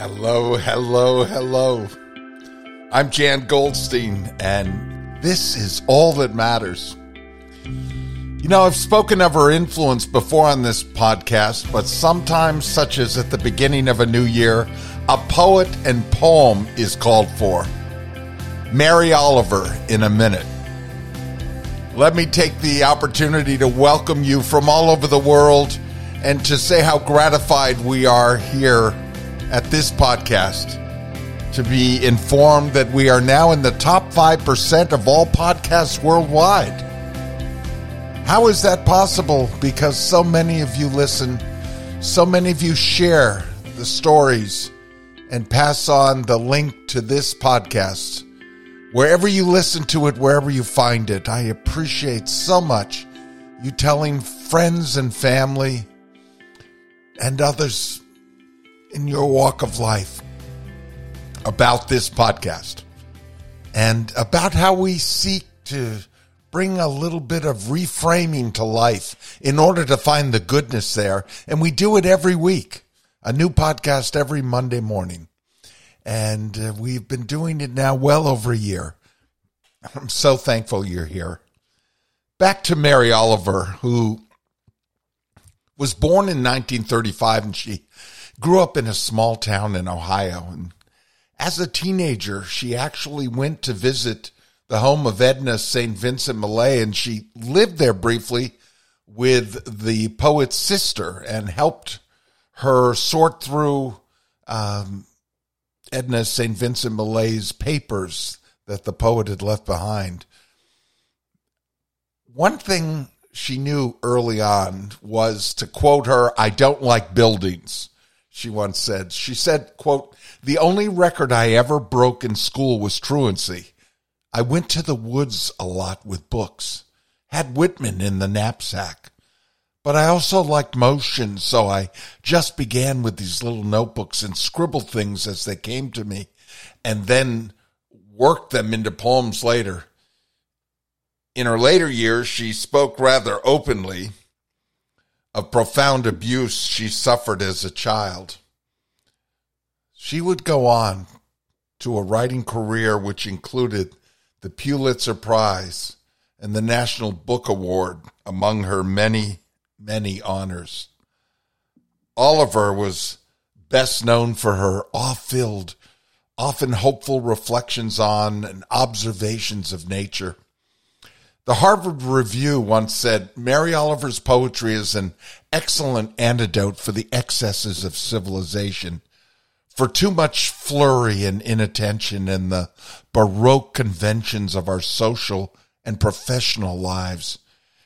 Hello, hello, hello. I'm Jan Goldstein, and this is all that matters. You know, I've spoken of her influence before on this podcast, but sometimes, such as at the beginning of a new year, a poet and poem is called for. Mary Oliver in a minute. Let me take the opportunity to welcome you from all over the world and to say how gratified we are here at this podcast to be informed that we are now in the top 5% of all podcasts worldwide. How is that possible? Because so many of you listen, so many of you share the stories and pass on the link to this podcast. Wherever you listen to it, wherever you find it, I appreciate so much you telling friends and family and others in your walk of life about this podcast and about how we seek to bring a little bit of reframing to life in order to find the goodness there. And we do it every week, a new podcast every Monday morning. And uh, we've been doing it now well over a year. I'm so thankful you're here. Back to Mary Oliver, who was born in 1935 and she grew up in a small town in Ohio. And as a teenager, she actually went to visit the home of Edna St. Vincent Millay and she lived there briefly with the poet's sister and helped her sort through um, Edna St. Vincent Millay's papers that the poet had left behind. One thing she knew early on was to quote her, I don't like buildings she once said. She said, quote, the only record I ever broke in school was truancy. I went to the woods a lot with books, had Whitman in the knapsack. But I also liked motion, so I just began with these little notebooks and scribbled things as they came to me, and then worked them into poems later. In her later years, she spoke rather openly of profound abuse she suffered as a child. She would go on to a writing career which included the Pulitzer Prize and the National Book Award among her many, many honors. Oliver was best known for her awe-filled, often hopeful reflections on and observations of nature. The Harvard Review once said Mary Oliver's poetry is an excellent antidote for the excesses of civilization, for too much flurry and inattention and the baroque conventions of our social and professional lives.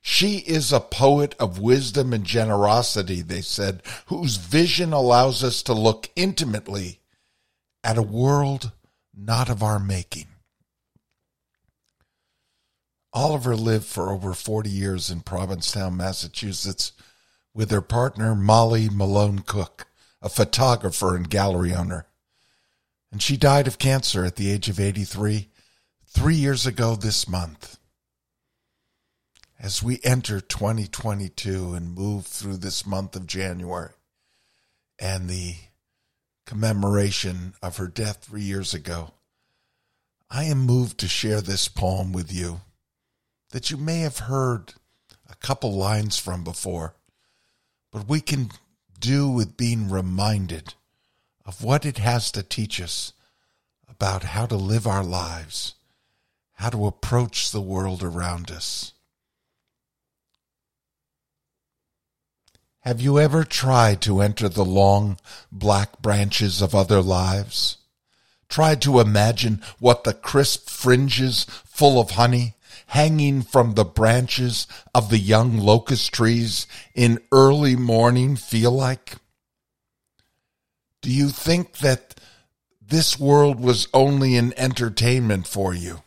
She is a poet of wisdom and generosity, they said, whose vision allows us to look intimately at a world not of our making. Oliver lived for over 40 years in Provincetown, Massachusetts, with her partner Molly Malone Cook, a photographer and gallery owner. And she died of cancer at the age of 83, three years ago this month. As we enter 2022 and move through this month of January and the commemoration of her death three years ago, I am moved to share this poem with you that you may have heard a couple lines from before, but we can do with being reminded of what it has to teach us about how to live our lives, how to approach the world around us. Have you ever tried to enter the long black branches of other lives? Tried to imagine what the crisp fringes full of honey hanging from the branches of the young locust trees in early morning feel like? Do you think that this world was only an entertainment for you?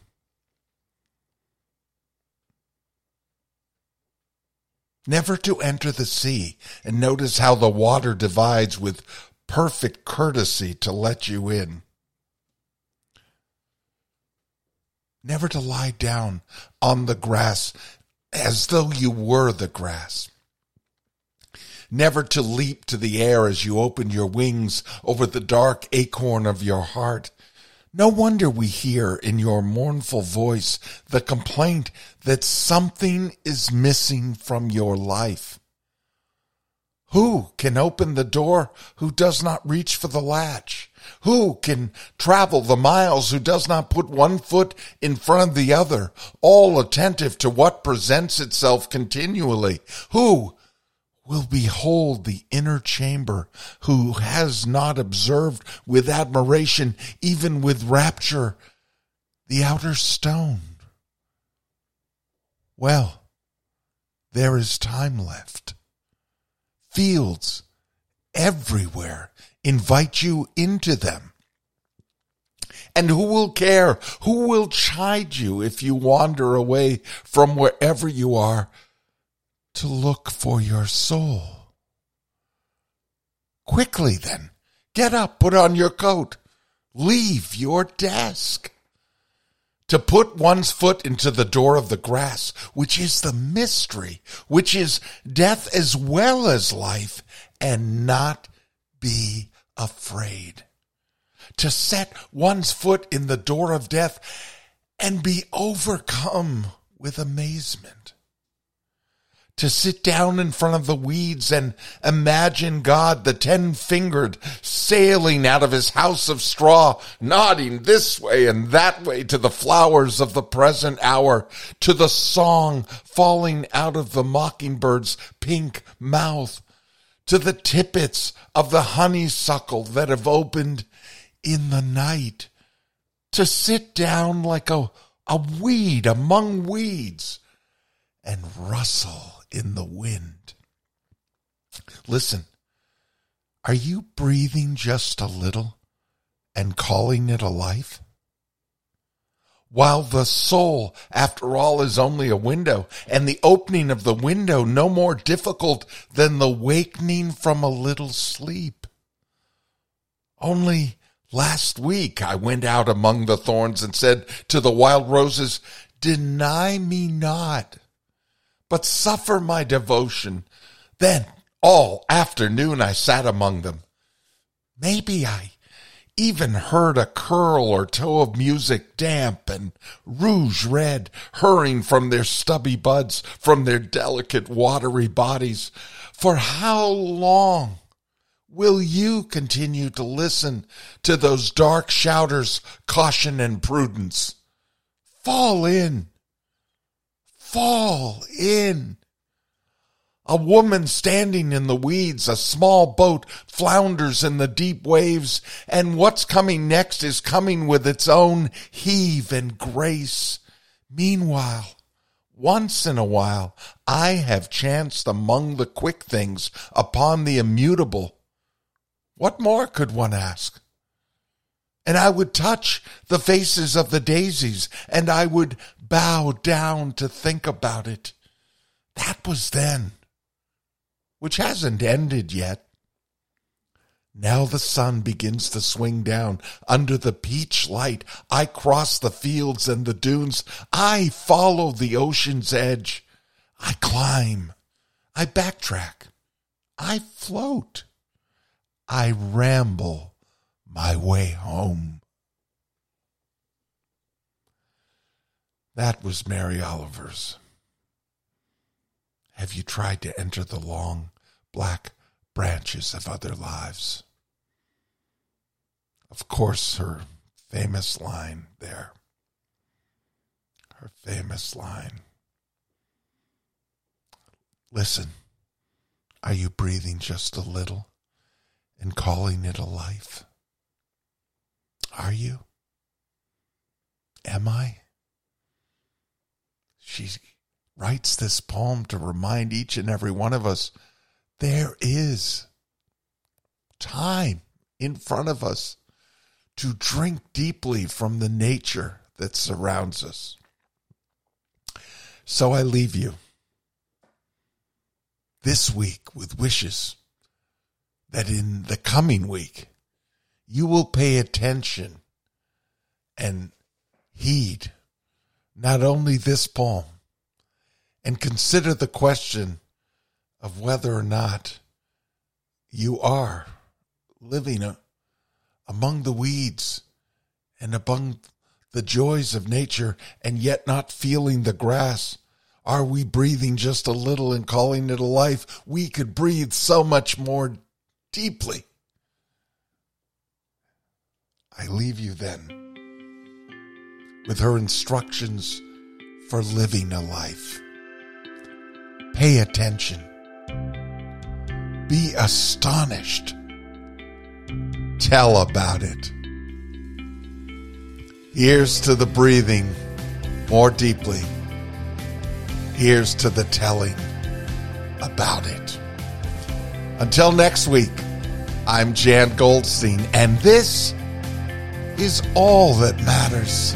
Never to enter the sea and notice how the water divides with perfect courtesy to let you in. Never to lie down on the grass as though you were the grass. never to leap to the air as you open your wings over the dark acorn of your heart. No wonder we hear in your mournful voice the complaint that something is missing from your life. Who can open the door who does not reach for the latch? Who can travel the miles who does not put one foot in front of the other, all attentive to what presents itself continually? Who will behold the inner chamber who has not observed with admiration, even with rapture, the outer stone? Well, there is time left fields everywhere invite you into them. And who will care? Who will chide you if you wander away from wherever you are to look for your soul? Quickly then, get up, put on your coat, leave your desk to put one's foot into the door of the grass, which is the mystery, which is death as well as life, and not be afraid. To set one's foot in the door of death and be overcome with amazement to sit down in front of the weeds and imagine God, the ten fingered, sailing out of his house of straw, nodding this way and that way to the flowers of the present hour, to the song falling out of the mockingbird's pink mouth, to the tippets of the honeysuckle that have opened in the night, to sit down like a, a weed among weeds and rustle in the wind. Listen, are you breathing just a little and calling it a life? While the soul, after all, is only a window, and the opening of the window no more difficult than the wakening from a little sleep. Only last week I went out among the thorns and said to the wild roses, Deny me not but suffer my devotion. Then all afternoon I sat among them. Maybe I even heard a curl or toe of music damp and rouge red hurrying from their stubby buds, from their delicate watery bodies. For how long will you continue to listen to those dark shouters, caution and prudence? Fall in fall in. A woman standing in the weeds, a small boat flounders in the deep waves, and what's coming next is coming with its own heave and grace. Meanwhile, once in a while, I have chanced among the quick things upon the immutable. What more could one ask? And I would touch the faces of the daisies, and I would bow down to think about it. That was then, which hasn't ended yet. Now the sun begins to swing down under the peach light. I cross the fields and the dunes. I follow the ocean's edge. I climb. I backtrack. I float. I ramble my way home. That was Mary Oliver's. Have you tried to enter the long black branches of other lives? Of course, her famous line there. Her famous line. Listen, are you breathing just a little and calling it a life? Are you? Am I? She writes this poem to remind each and every one of us there is time in front of us to drink deeply from the nature that surrounds us. So I leave you this week with wishes that in the coming week you will pay attention and heed not only this poem and consider the question of whether or not you are living a, among the weeds and among the joys of nature and yet not feeling the grass? Are we breathing just a little and calling it a life? We could breathe so much more deeply. I leave you then with her instructions for living a life. Pay attention. Be astonished. Tell about it. Here's to the breathing more deeply. Here's to the telling about it. Until next week, I'm Jan Goldstein, and this is all that matters.